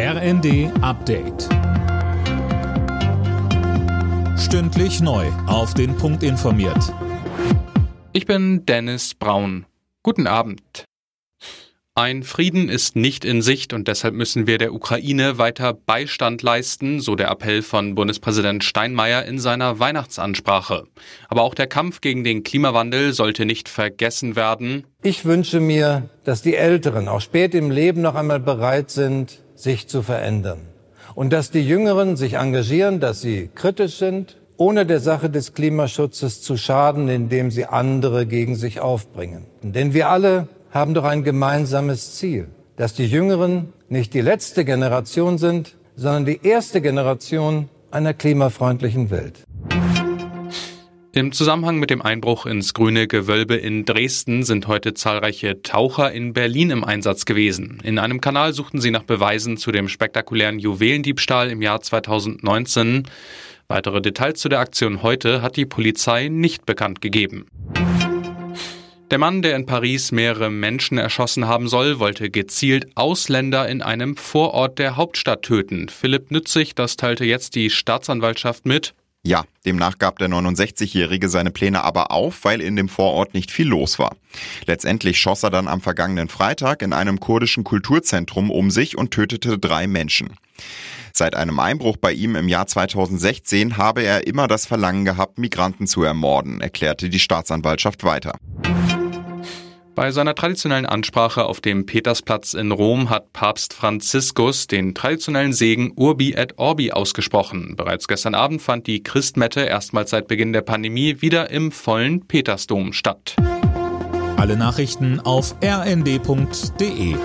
RND Update. Stündlich neu. Auf den Punkt informiert. Ich bin Dennis Braun. Guten Abend. Ein Frieden ist nicht in Sicht und deshalb müssen wir der Ukraine weiter Beistand leisten, so der Appell von Bundespräsident Steinmeier in seiner Weihnachtsansprache. Aber auch der Kampf gegen den Klimawandel sollte nicht vergessen werden. Ich wünsche mir, dass die Älteren auch spät im Leben noch einmal bereit sind, sich zu verändern. Und dass die Jüngeren sich engagieren, dass sie kritisch sind, ohne der Sache des Klimaschutzes zu schaden, indem sie andere gegen sich aufbringen. Denn wir alle haben doch ein gemeinsames Ziel, dass die Jüngeren nicht die letzte Generation sind, sondern die erste Generation einer klimafreundlichen Welt. Im Zusammenhang mit dem Einbruch ins grüne Gewölbe in Dresden sind heute zahlreiche Taucher in Berlin im Einsatz gewesen. In einem Kanal suchten sie nach Beweisen zu dem spektakulären Juwelendiebstahl im Jahr 2019. Weitere Details zu der Aktion heute hat die Polizei nicht bekannt gegeben. Der Mann, der in Paris mehrere Menschen erschossen haben soll, wollte gezielt Ausländer in einem Vorort der Hauptstadt töten. Philipp Nützig, das teilte jetzt die Staatsanwaltschaft mit. Ja, demnach gab der 69-Jährige seine Pläne aber auf, weil in dem Vorort nicht viel los war. Letztendlich schoss er dann am vergangenen Freitag in einem kurdischen Kulturzentrum um sich und tötete drei Menschen. Seit einem Einbruch bei ihm im Jahr 2016 habe er immer das Verlangen gehabt, Migranten zu ermorden, erklärte die Staatsanwaltschaft weiter. Bei seiner traditionellen Ansprache auf dem Petersplatz in Rom hat Papst Franziskus den traditionellen Segen Urbi et Orbi ausgesprochen. Bereits gestern Abend fand die Christmette erstmals seit Beginn der Pandemie wieder im vollen Petersdom statt. Alle Nachrichten auf rnd.de